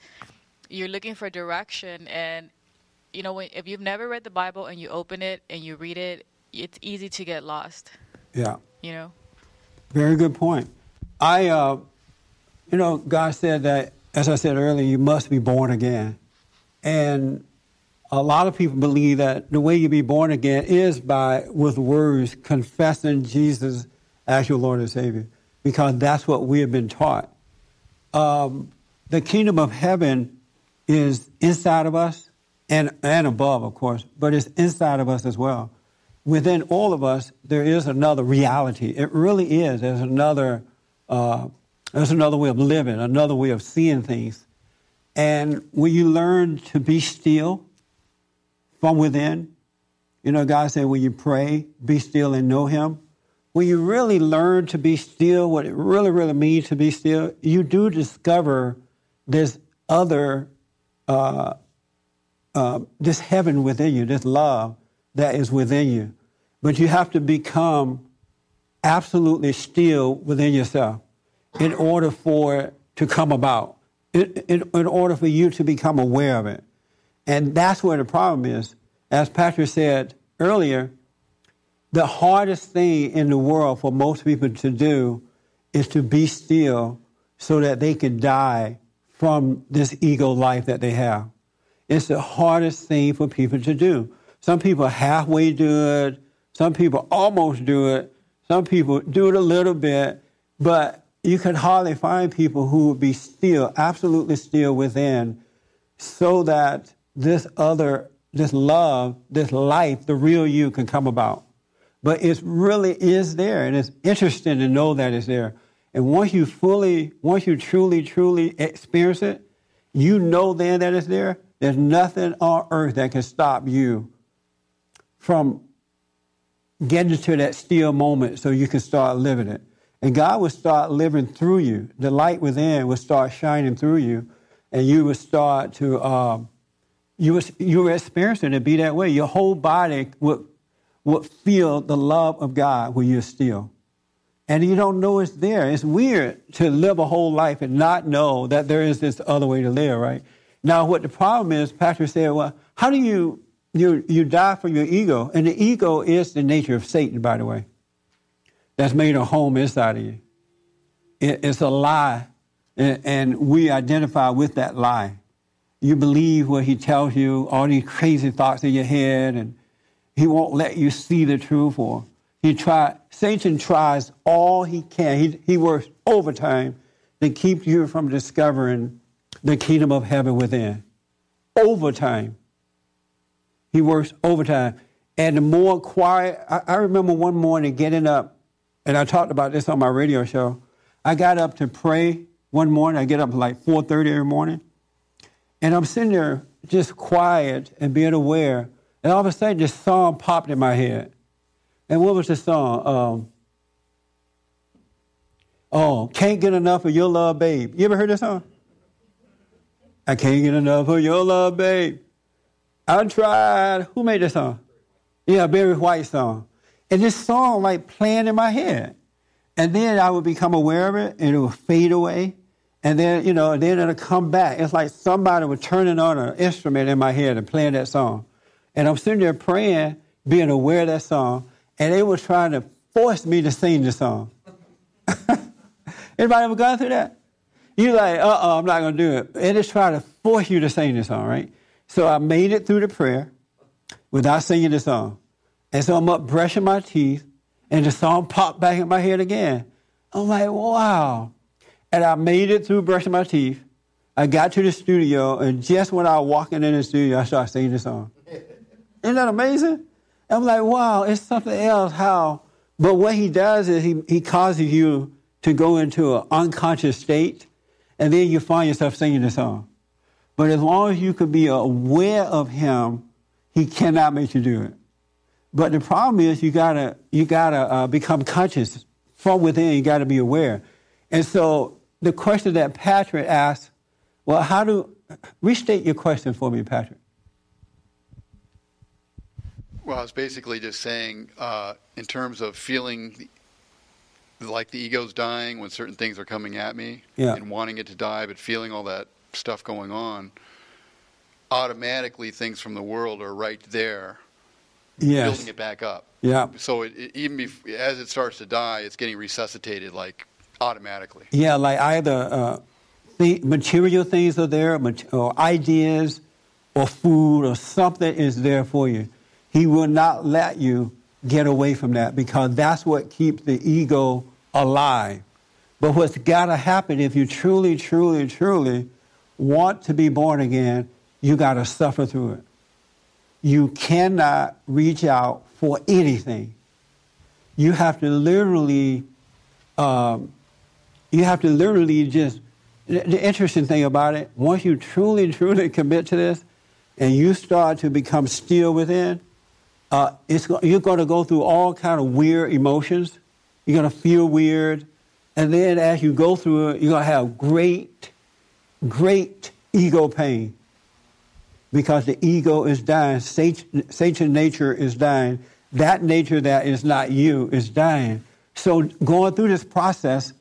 you're looking for direction. And you know, when, if you've never read the Bible and you open it and you read it, it's easy to get lost. Yeah. You know. Very good point. I, uh, you know, God said that, as I said earlier, you must be born again. And a lot of people believe that the way you be born again is by, with words, confessing Jesus as your Lord and Savior, because that's what we have been taught. Um, the kingdom of heaven is inside of us and, and above, of course, but it's inside of us as well. Within all of us, there is another reality. It really is. There's another, uh, there's another way of living, another way of seeing things. And when you learn to be still from within, you know, God said, when you pray, be still and know Him. When you really learn to be still, what it really, really means to be still, you do discover this other, uh, uh, this heaven within you, this love that is within you. But you have to become absolutely still within yourself in order for it to come about, in, in, in order for you to become aware of it. And that's where the problem is. As Patrick said earlier, the hardest thing in the world for most people to do is to be still so that they can die from this ego life that they have. It's the hardest thing for people to do. Some people halfway do it, some people almost do it, some people do it a little bit, but you could hardly find people who would be still, absolutely still within, so that this other, this love, this life, the real you can come about. But it really is there, and it's interesting to know that it's there. And once you fully, once you truly, truly experience it, you know then that it's there. There's nothing on earth that can stop you from getting into that still moment so you can start living it. And God will start living through you. The light within will start shining through you, and you will start to, um, you will, you will experiencing it be that way. Your whole body would, would feel the love of God when you're still. And you don't know it's there. It's weird to live a whole life and not know that there is this other way to live, right? Now, what the problem is, Patrick said, well, how do you, you, you die for your ego? And the ego is the nature of Satan, by the way, that's made a home inside of you. It, it's a lie, and, and we identify with that lie. You believe what he tells you, all these crazy thoughts in your head, and he won't let you see the truth or he try, Satan tries all he can. He, he works overtime to keep you from discovering the kingdom of heaven within. Overtime. He works overtime. And the more quiet, I, I remember one morning getting up, and I talked about this on my radio show. I got up to pray one morning. I get up like 4.30 every morning. And I'm sitting there just quiet and being aware. And all of a sudden, this song popped in my head. And what was the song? Um, oh, can't get enough of your love, babe. You ever heard that song? I can't get enough of your love, babe. I tried. Who made this song? Yeah, Barry White song. And this song like playing in my head. And then I would become aware of it and it would fade away. And then, you know, then it'll come back. It's like somebody was turning on an instrument in my head and playing that song. And I'm sitting there praying, being aware of that song, and they were trying to force me to sing the song. Anybody ever gone through that? You're like, uh-uh, I'm not going to do it. And it's trying to force you to sing the song, right? So I made it through the prayer without singing the song. And so I'm up brushing my teeth, and the song popped back in my head again. I'm like, wow. And I made it through brushing my teeth. I got to the studio, and just when I was walking in the studio, I started singing the song. Isn't that amazing? I'm like, wow, it's something else how. But what he does is he, he causes you to go into an unconscious state, and then you find yourself singing the song. But as long as you can be aware of him, he cannot make you do it. But the problem is you gotta you gotta uh, become conscious from within. You gotta be aware. And so the question that Patrick asked, well, how do restate your question for me, Patrick? Well, I was basically just saying, uh, in terms of feeling like the ego's dying when certain things are coming at me Yeah. and wanting it to die, but feeling all that stuff going on, automatically things from the world are right there, Yes. building it back up. Yeah. So it, it, even as it starts to die, it's getting resuscitated like automatically. Yeah, like either uh, the material things are there, or ideas, or food, or something is there for you. He will not let you get away from that because that's what keeps the ego alive. But what's got to happen if you truly, truly, truly want to be born again, you got to suffer through it. You cannot reach out for anything. You have to literally um, you have to literally just the, interesting thing about it once you truly truly commit to this and you start to become still within uh, it's, you're going to go through all kind of weird emotions you're going to feel weird and then as you go through it you're going to have great great ego pain. Because the ego is dying satan, nature is dying that nature that is not you is dying. So going through this process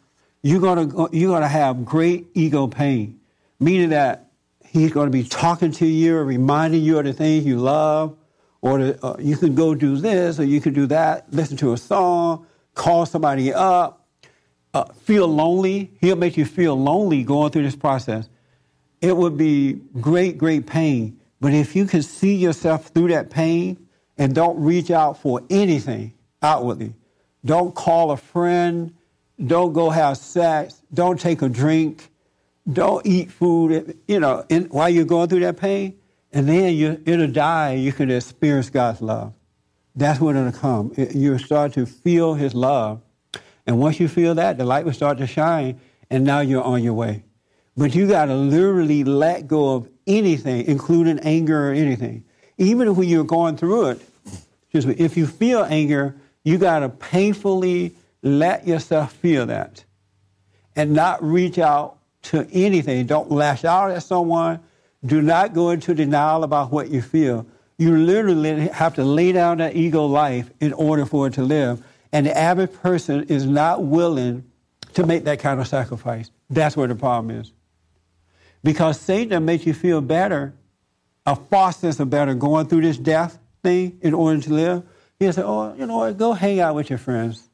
you're going to you're to have great ego pain meaning that he's going to be talking to you or reminding you of the things you love or uh, you can go do this or you can do that listen to a song call somebody up uh, feel lonely he'll make you feel lonely going through this process it would be great, great pain. But if you can see yourself through that pain and don't reach out for anything outwardly, don't call a friend, don't go have sex, don't take a drink, don't eat food, you know, in, while you're going through that pain, and then you, it'll die, you can experience God's love. That's when it'll come. It- You'll start to feel His love. And once you feel that, the light will start to shine, and now you're on your way. But you got to literally let go of anything, including anger or anything. Even when you're going through it, excuse me, if you feel anger, you got to painfully let yourself feel that and not reach out to anything. Don't lash out at someone. Do not go into denial about what you feel. You literally have to lay down that ego life in order for it to live. And the average person is not willing to make that kind of sacrifice. That's where the problem is. Because Satan makes you feel better, a false sense of better going through this death thing in order to live. He'll say, oh, you know what, go hang out with your friends.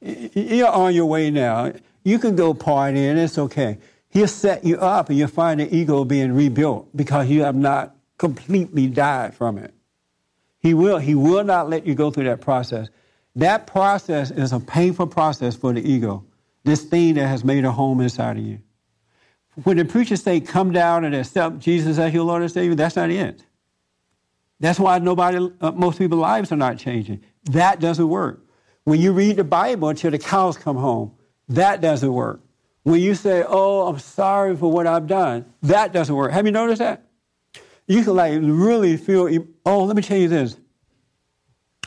You're on your way now. You can go party and it's okay. He'll set you up and you'll find the ego being rebuilt because you have not completely died from it. He will. He will not let you go through that process. That process is a painful process for the ego, this thing that has made a home inside of you. When the preachers say, come down and accept Jesus as your Lord and Savior, that's not it. That's why nobody, uh, most people's lives are not changing. That doesn't work. When you read the Bible until the cows come home, that doesn't work. When you say, oh, I'm sorry for what I've done, that doesn't work. Have you noticed that? You can like really feel, oh, let me tell you this.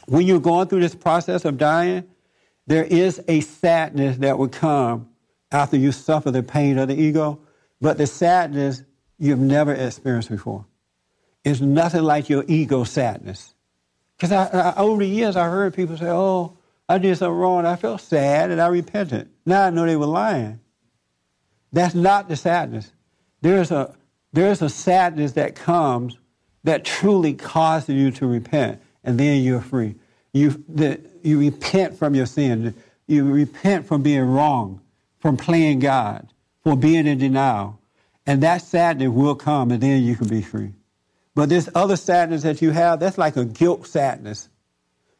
When you're going through this process of dying, there is a sadness that will come after you suffer the pain of the ego, but the sadness you've never experienced before. It's nothing like your ego sadness. Because over the years, I heard people say, oh, I did something wrong. I felt sad and I repented. Now I know they were lying. That's not the sadness. There's a, there's a sadness that comes that truly causes you to repent, and then you're free. You, the, you repent from your sin. You repent from being wrong, from playing God, for being in denial. And that sadness will come, and then you can be free. But this other sadness that you have, that's like a guilt sadness.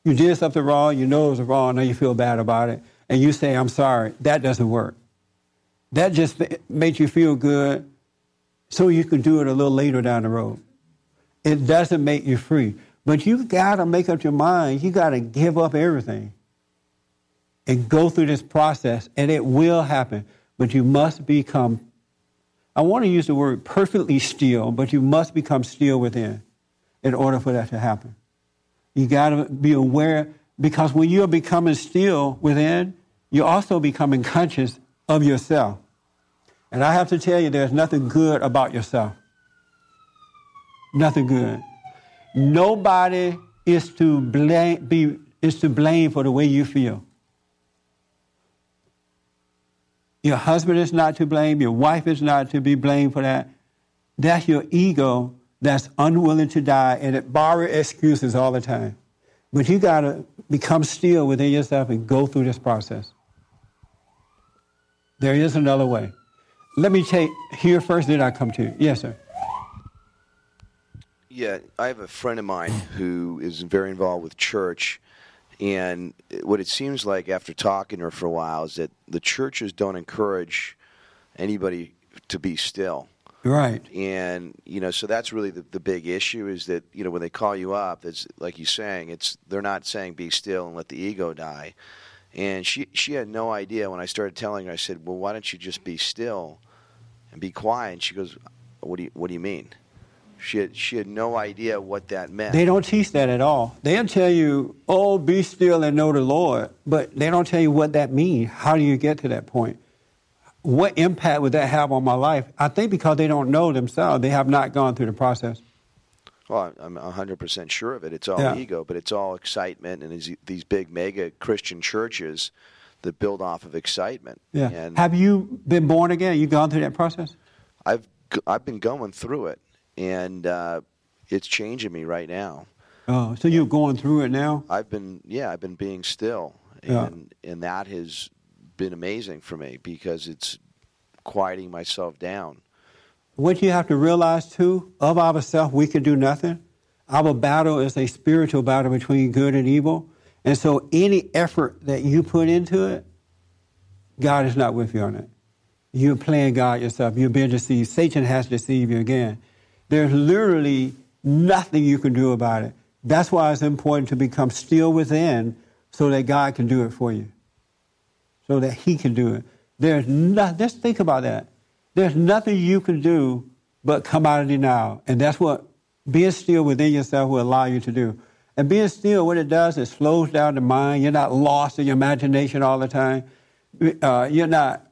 You did something wrong, you know it was wrong, now you feel bad about it, and you say, I'm sorry. That doesn't work. That just makes you feel good so you can do it a little later down the road. It doesn't make you free. But you've got to make up your mind. You got to give up everything and go through this process, and it will happen. But you must become, I want to use the word perfectly still, but you must become still within in order for that to happen. You got to be aware, because when you're becoming still within, you're also becoming conscious of yourself. And I have to tell you, there's nothing good about yourself. Nothing good. Nobody is to blame, be, is to blame for the way you feel. Your husband is not to blame. Your wife is not to be blamed for that. That's your ego that's unwilling to die and it borrows excuses all the time. But you got to become still within yourself and go through this process. There is another way. Let me take here first, then I come to you. Yes, sir. Yeah, I have a friend of mine who is very involved with church, and what it seems like after talking to her for a while is that the churches don't encourage anybody to be still. Right. And you know, so that's really the, the big issue is that you know when they call you up, it's like you're saying, it's they're not saying be still and let the ego die. And she she had no idea when I started telling her. I said, "Well, why don't you just be still and be quiet?" And she goes, "What do you What do you mean?" She had she had no idea what that meant. They don't teach that at all. They'll tell you, "Oh, be still and know the Lord," but they don't tell you what that means. How do you get to that point? What impact would that have on my life? I think because they don't know themselves, they have not gone through the process. Well, I'm 100% sure of it. It's all Yeah. ego, but it's all excitement and these, these big mega Christian churches that build off of excitement. Yeah. And have you been born again? You gone through that process? I've I've been going through it, and uh, it's changing me right now. Oh, so you're going through it now? I've been yeah, I've been being still, Yeah. and and that has been amazing for me because it's quieting myself down. What you have to realize too, of ourselves, we can do nothing. Our battle is a spiritual battle between good and evil. And so any effort that you put into it, God is not with you on it. You're playing God yourself. You're being deceived. Satan has deceived you again. There's literally nothing you can do about it. That's why it's important to become still within so that God can do it for you. So that He can do it. There's nothing, just think about that. There's nothing you can do but come out of denial. And that's what being still within yourself will allow you to do. And being still, what it does, it slows down the mind. You're not lost in your imagination all the time. Uh, you're not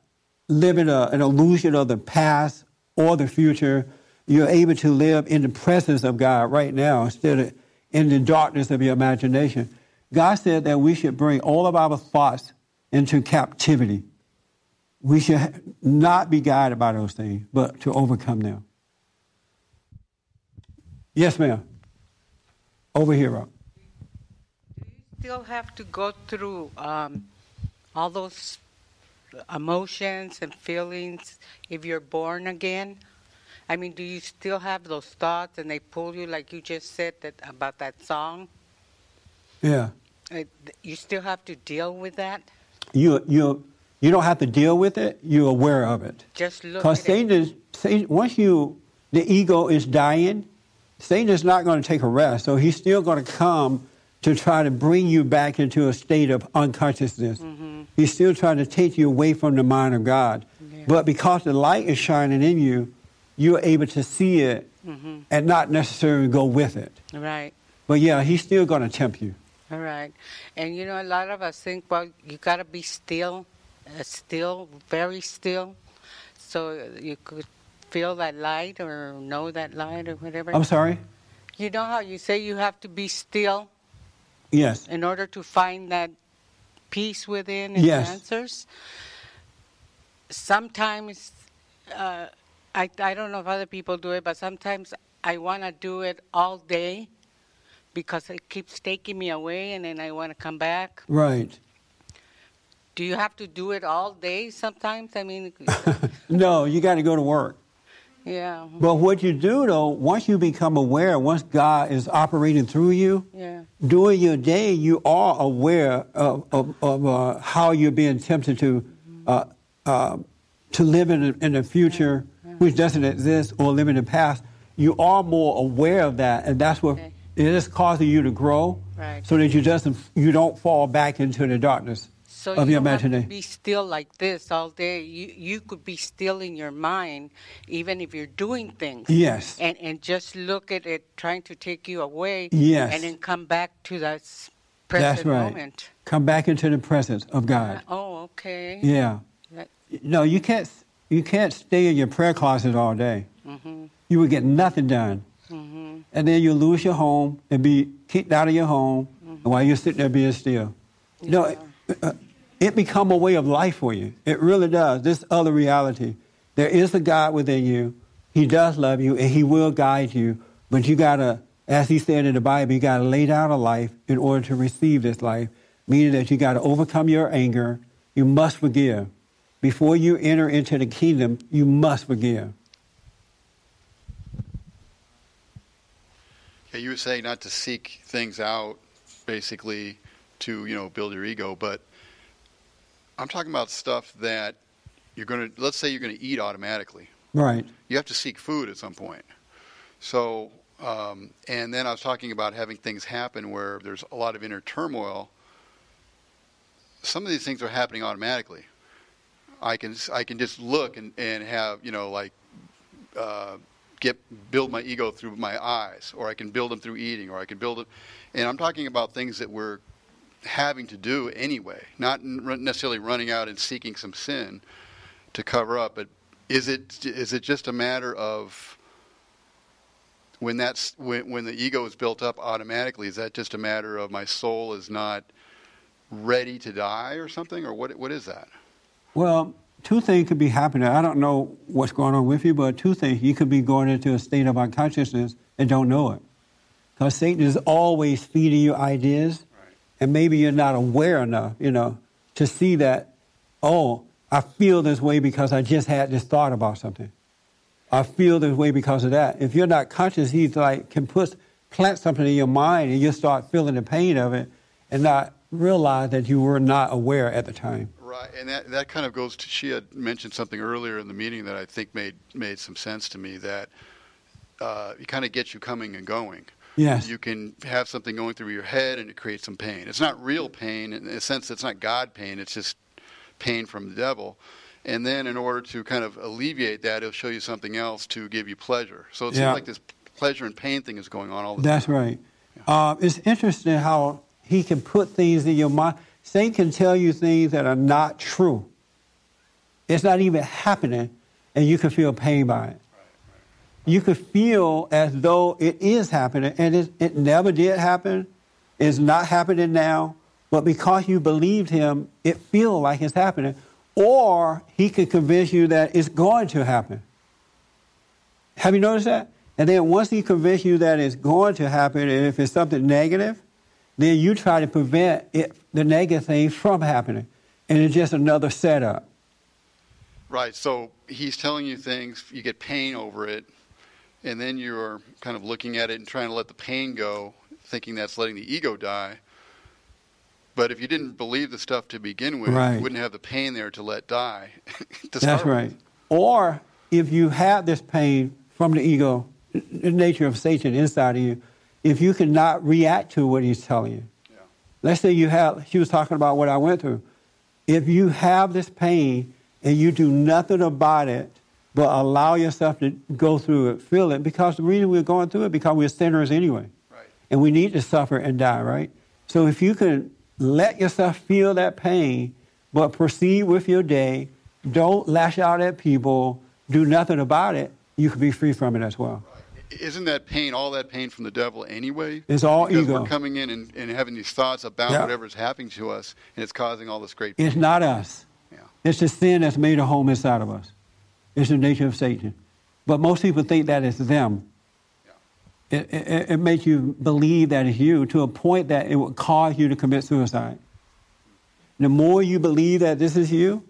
living a, an illusion of the past or the future. You're able to live in the presence of God right now instead of in the darkness of your imagination. God said that we should bring all of our thoughts into captivity. We should not be guided by those things, but to overcome them. Yes, ma'am. Over here, Rob. Do you still have to go through um, all those emotions and feelings if you're born again? I mean, do you still have those thoughts and they pull you, like you just said that about that song? Yeah. Uh, You still have to deal with that? You, you, you don't have to deal with it, you're aware of it. Just look Because Satan is, once you, the ego is dying, Satan is not going to take a rest. So he's still going to come to try to bring you back into a state of unconsciousness. He's still trying to take you away from the mind of God. But because the light is shining in you, you're able to see it Mhm. and not necessarily go with it. Right. But yeah, he's still going to tempt you. All right. And you know, a lot of us think, well, you got to be still, uh, still, very still, so you could feel that light or know that light or whatever. I'm sorry? You know how you say you have to be still Yes. in order to find that peace within and Yes. answers? Sometimes, uh, I, I don't know if other people do it, but sometimes I want to do it all day because it keeps taking me away and then I want to come back. Right. Do you have to do it all day sometimes? I mean, No, you got to go to work. yeah, But what you do, though, once you become aware, once God is operating through you, yeah, during your day, you are aware of, of, of uh, how you're being tempted to uh, uh, to live in, in the future, Mm-hmm. which doesn't exist, or live in the past. You are more aware of that, and that's what Okay. it is causing you to grow, Right. so that you doesn't you don't fall back into the darkness So of you your don't have to imagination. be still like this all day. You you could be still in your mind, even if you're doing things. Yes. And and just look at it trying to take you away. Yes. And then come back to that s- That's present right. moment. Come back into the presence of God. Uh, oh, okay. Yeah. That- No, you can't. You can't stay in your prayer closet all day. Mhm. You will get nothing done, Mhm. and then you lose your home and be kicked out of your home Mm-hmm. while you're sitting there being still. No, it, uh, it become a way of life for you. It really does. This other reality. There is a God within you. He does love you, and He will guide you. But you gotta, as He said in the Bible, you gotta lay down a life in order to receive this life. Meaning that you gotta overcome your anger. You must forgive. Before you enter into the kingdom, you must forgive. Yeah, you were saying not to seek things out, basically, to you know build your ego. But I'm talking about stuff that you're going to. Let's say you're going to eat automatically. Right. You have to seek food at some point. So, um, and then I was talking about having things happen where there's a lot of inner turmoil. Some of these things are happening automatically. I can I can just look and, and have you know like uh, get build my ego through my eyes, or I can build them through eating, or I can build it. And I'm talking about things that we're having to do anyway, not necessarily running out and seeking some sin to cover up. But is it is it just a matter of when that's when, when the ego is built up automatically? Is that just a matter of my soul is not ready to die or something, or what what is that? Well, two things could be happening. I don't know what's going on with you, but two things. You could be going into a state of unconsciousness and don't know it. Because Satan is always feeding you ideas, and maybe you're not aware enough, you know, to see that, oh, I feel this way because I just had this thought about something. I feel this way because of that. If you're not conscious, he's like, can put, plant something in your mind and you start feeling the pain of it and not realize that you were not aware at the time. Right, and that, that kind of goes to she had mentioned something earlier in the meeting that I think made made some sense to me that uh, it kind of gets you coming and going. Yes. You can have something going through your head and it creates some pain. It's not real pain in a sense. It's not God pain. It's just pain from the devil. And then in order to kind of alleviate that, it'll show you something else to give you pleasure. So it seems Yeah. like this pleasure and pain thing is going on all the That's time. That's right. Uh, it's interesting how he can put things in your mind. Satan can tell you things that are not true. It's not even happening, and you can feel pain by it. You could feel as though it is happening, and it, it never did happen. It's not happening now, but because you believed him, it feels like it's happening. Or he could convince you that it's going to happen. Have you noticed that? And then once he convinces you that it's going to happen, and if it's something negative, then you try to prevent it, the negative thing from happening. And it's just another setup. Right. So he's telling you things, you get pain over it, and then you're kind of looking at it and trying to let the pain go, thinking that's letting the ego die. But if you didn't believe the stuff to begin with, Right. you wouldn't have the pain there to let die. to That's start with. right. Or if you have this pain from the ego, the nature of Satan inside of you, if you cannot react to what he's telling you. Let's say you have, she was talking about what I went through. If you have this pain and you do nothing about it, but allow yourself to go through it, feel it, because the reason we're going through it, because we're sinners anyway. Right. And we need to suffer and die, right? So if you can let yourself feel that pain, but proceed with your day, don't lash out at people, do nothing about it, you can be free from it as well. Isn't that pain, all that pain from the devil anyway? It's all because ego. we're coming in and, and having these thoughts about Yeah. whatever's happening to us, and it's causing all this great pain. It's not us. Yeah. It's the sin that's made a home inside of us. It's the nature of Satan. But most people think that it's them. It, it, it makes you believe that it's you to a point that it will cause you to commit suicide. The more you believe that this is you,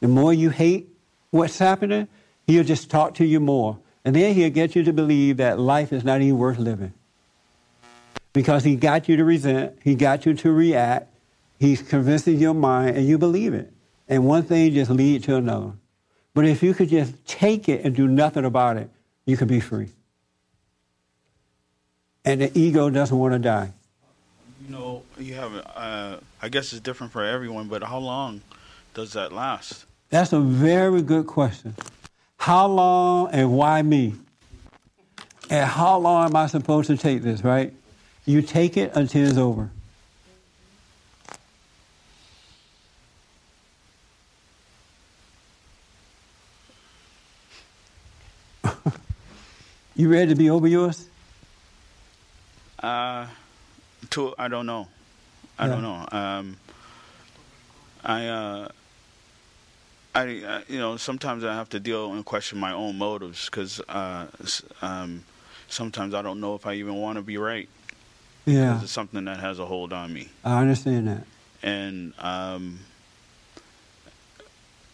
the more you hate what's happening, he'll just talk to you more. And then he'll get you to believe that life is not even worth living. Because he got you to resent, he got you to react, he's convincing your mind, and you believe it. And one thing just leads to another. But if you could just take it and do nothing about it, you could be free. And the ego doesn't want to die. You know, you have. Uh, I guess it's different for everyone, but how long does that last? That's a very good question. How long and why me? And how long am I supposed to take this, right? You take it until it's over. you ready to be over yours? Uh, to I don't know. I don't know. Um, I, uh, I, uh, you know, sometimes I have to deal and question my own motives because uh, um, sometimes I don't know if I even want to be right. Yeah. Because it's something that has a hold on me. I understand that. and um,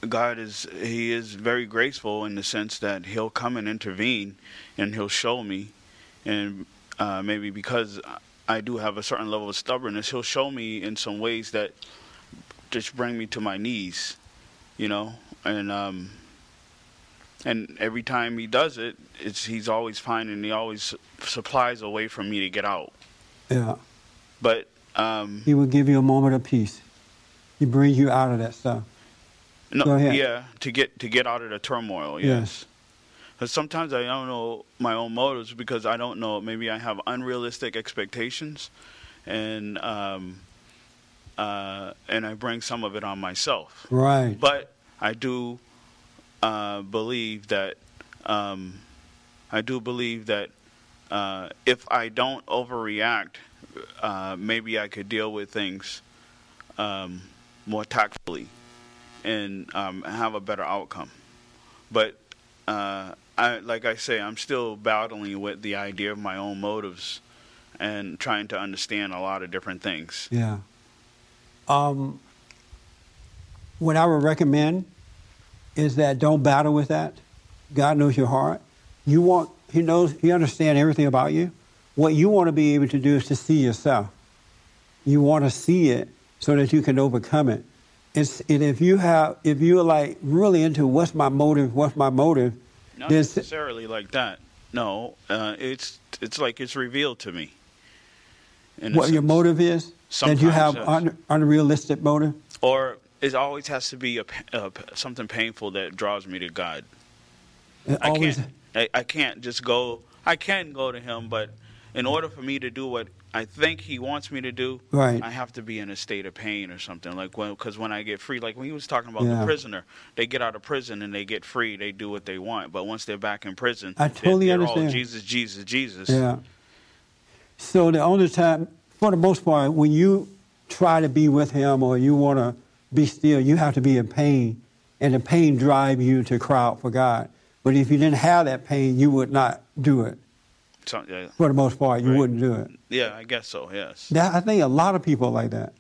God is He is very graceful in the sense that He'll come and intervene, and He'll show me, and uh, maybe because I do have a certain level of stubbornness, He'll show me in some ways that just bring me to my knees, you know, and um, and every time He does it, it's He's always finding He always supplies a way for me to get out, Yeah. but. Um, He will give you a moment of peace. He brings you out of that stuff. No, Go ahead. yeah, to get to get out of the turmoil. Yes. Yes. But sometimes I don't know my own motives because I don't know. Maybe I have unrealistic expectations, and um, uh, and I bring some of it on myself. Right. But I do uh, believe that um, I do believe that uh, if I don't overreact, uh, maybe I could deal with things um, more tactfully and um, have a better outcome. But uh, I, like I say, I'm still battling with the idea of my own motives and trying to understand a lot of different things. Yeah. Um, what I would recommend is that don't battle with that. God knows your heart. You want, He knows, He understands everything about you. What you want to be able to do is to see yourself. You want to see it so that you can overcome it. It's, and if you have, if you're like really into what's my motive, what's my motive, Not necessarily like that. No, uh, it's it's like it's revealed to me. What your motive is, that Sometimes, you have un, unrealistic motive. or it always has to be a, uh, something painful that draws me to God. It I always- can't. I, I can't just go. I can go to Him, but in order for me to do what I think He wants me to do, Right. I have to be in a state of pain or something. Like when, because when I get free, like when he was talking about Yeah. the prisoner, they get out of prison and they get free. They do what they want, but once they're back in prison, I they're- totally they're understand. All Jesus, Jesus, Jesus. Yeah. So the only time, for the most part, when you try to be with him or you want to be still, you have to be in pain, and the pain drive you to cry out for God. But if you didn't have that pain, you would not do it. So, yeah. For the most part, you Right. wouldn't do it. Yeah, I guess so. Yes. That, I think a lot of people are like that.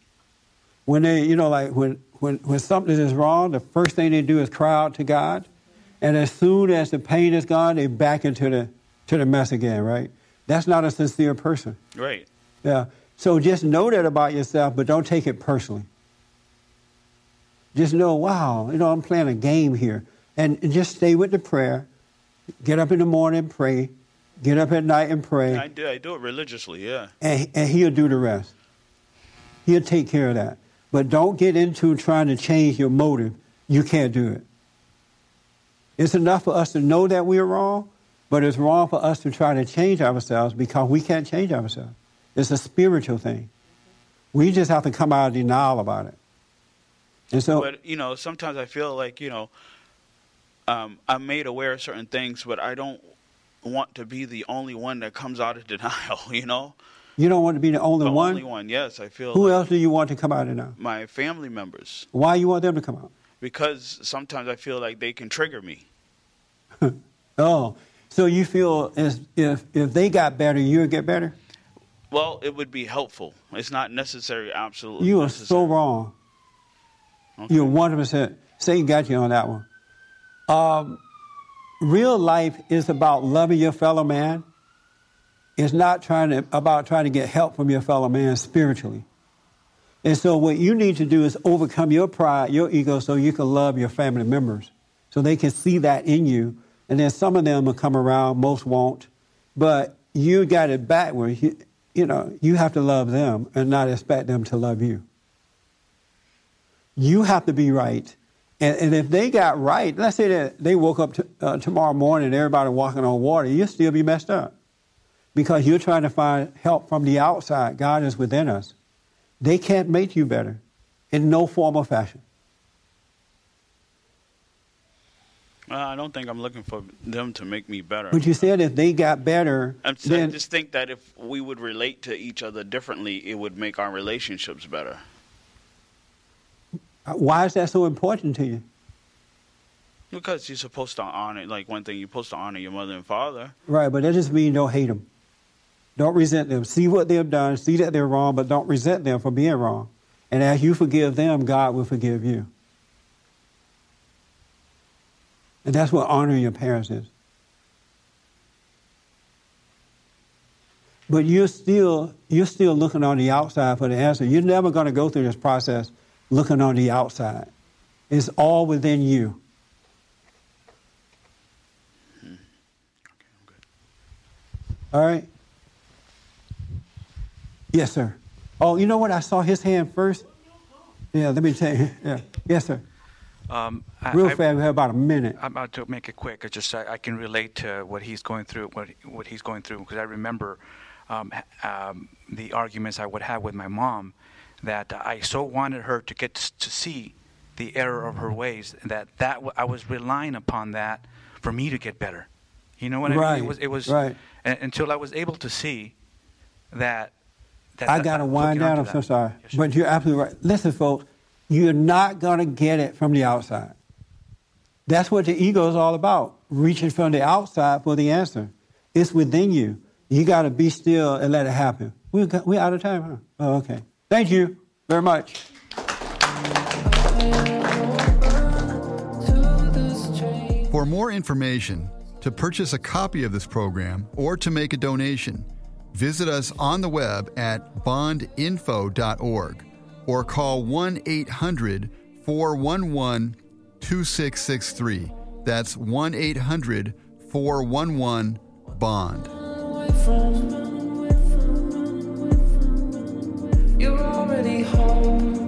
When they, you know, like when, when, when something is wrong, the first thing they do is cry out to God. And as soon as the pain is gone, they back into the, to the mess again, right? That's not a sincere person. Right. Yeah. So just know that about yourself, but don't take it personally. Just know, wow, you know, I'm playing a game here. And just stay with the prayer. Get up in the morning, and pray. Get up at night and pray. I do. I do it religiously. Yeah. And, and he'll do the rest. He'll take care of that. But don't get into trying to change your motive. You can't do it. It's enough for us to know that we're wrong, but it's wrong for us to try to change ourselves because we can't change ourselves. It's a spiritual thing. We just have to come out of denial about it. And so, but you know, sometimes I feel like you know, um, I'm made aware of certain things, but I don't want to be the only one that comes out of denial. You know, you don't want to be the only the one. only one. Yes, I feel. Who like else do you want to come out of denial? My family members, Why you want them to come out? because sometimes I feel like they can trigger me. Oh, so you feel as if if they got better, you would get better? Well, it would be helpful. It's not necessary. Absolutely. You are necessary. so wrong. Okay. You're 100%. Satan got you on that one. Um, real life is about loving your fellow man. It's not trying to, about trying to get help from your fellow man spiritually. And so, what you need to do is overcome your pride, your ego, so you can love your family members, so they can see that in you. And then some of them will come around, most won't. But you got it backwards. You, know, you have to love them and not expect them to love you. You have to be right. And, and if they got right, let's say that they woke up to, uh, tomorrow morning everybody walking on water, you'll still be messed up because you're trying to find help from the outside. God is within us. They can't make you better in no form or fashion. Well, I don't think I'm looking for them to make me better. But you said if they got better, I'm s- I then just think that if we would relate to each other differently, it would make our relationships better. Uh, why is that so important to you? Because you're supposed to honor, like one thing, you're supposed to honor your mother and father. Right, but that just means don't hate them. Don't resent them. See what they've done, see that they're wrong, but don't resent them for being wrong. And as you forgive them, God will forgive you. And that's what honoring your parents is. But you're still you're still looking on the outside for the answer. You're never going to go through this process looking on the outside. It's all within you. Hmm. All right. Yes, sir. Oh, you know what? I saw his hand first. Yeah, let me tell you. Yeah. Yes, sir. Um, I- Real I- fast. We have about a minute. I'm about to make it quick. I just I, I can relate to what he's going through, what what he's going through, because I remember um, um, the arguments I would have with my mom, that I so wanted her to get to see the error of her ways, that that I was relying upon that for me to get better. You know what I Right, mean? It was it was right. until I was able to see that. that I got to wind down. I'm so sorry. But you're absolutely right. Listen, folks, you're not going to get it from the outside. That's what the ego is all about reaching from the outside for the answer. It's within you. You got to be still and let it happen. We're, we're out of time, huh? Oh, okay. Thank you very much. For more information, to purchase a copy of this program, or to make a donation, visit us on the web at bondinfo.org or call 1 800 411 2663. That's 1 800 411 BOND. You're already home.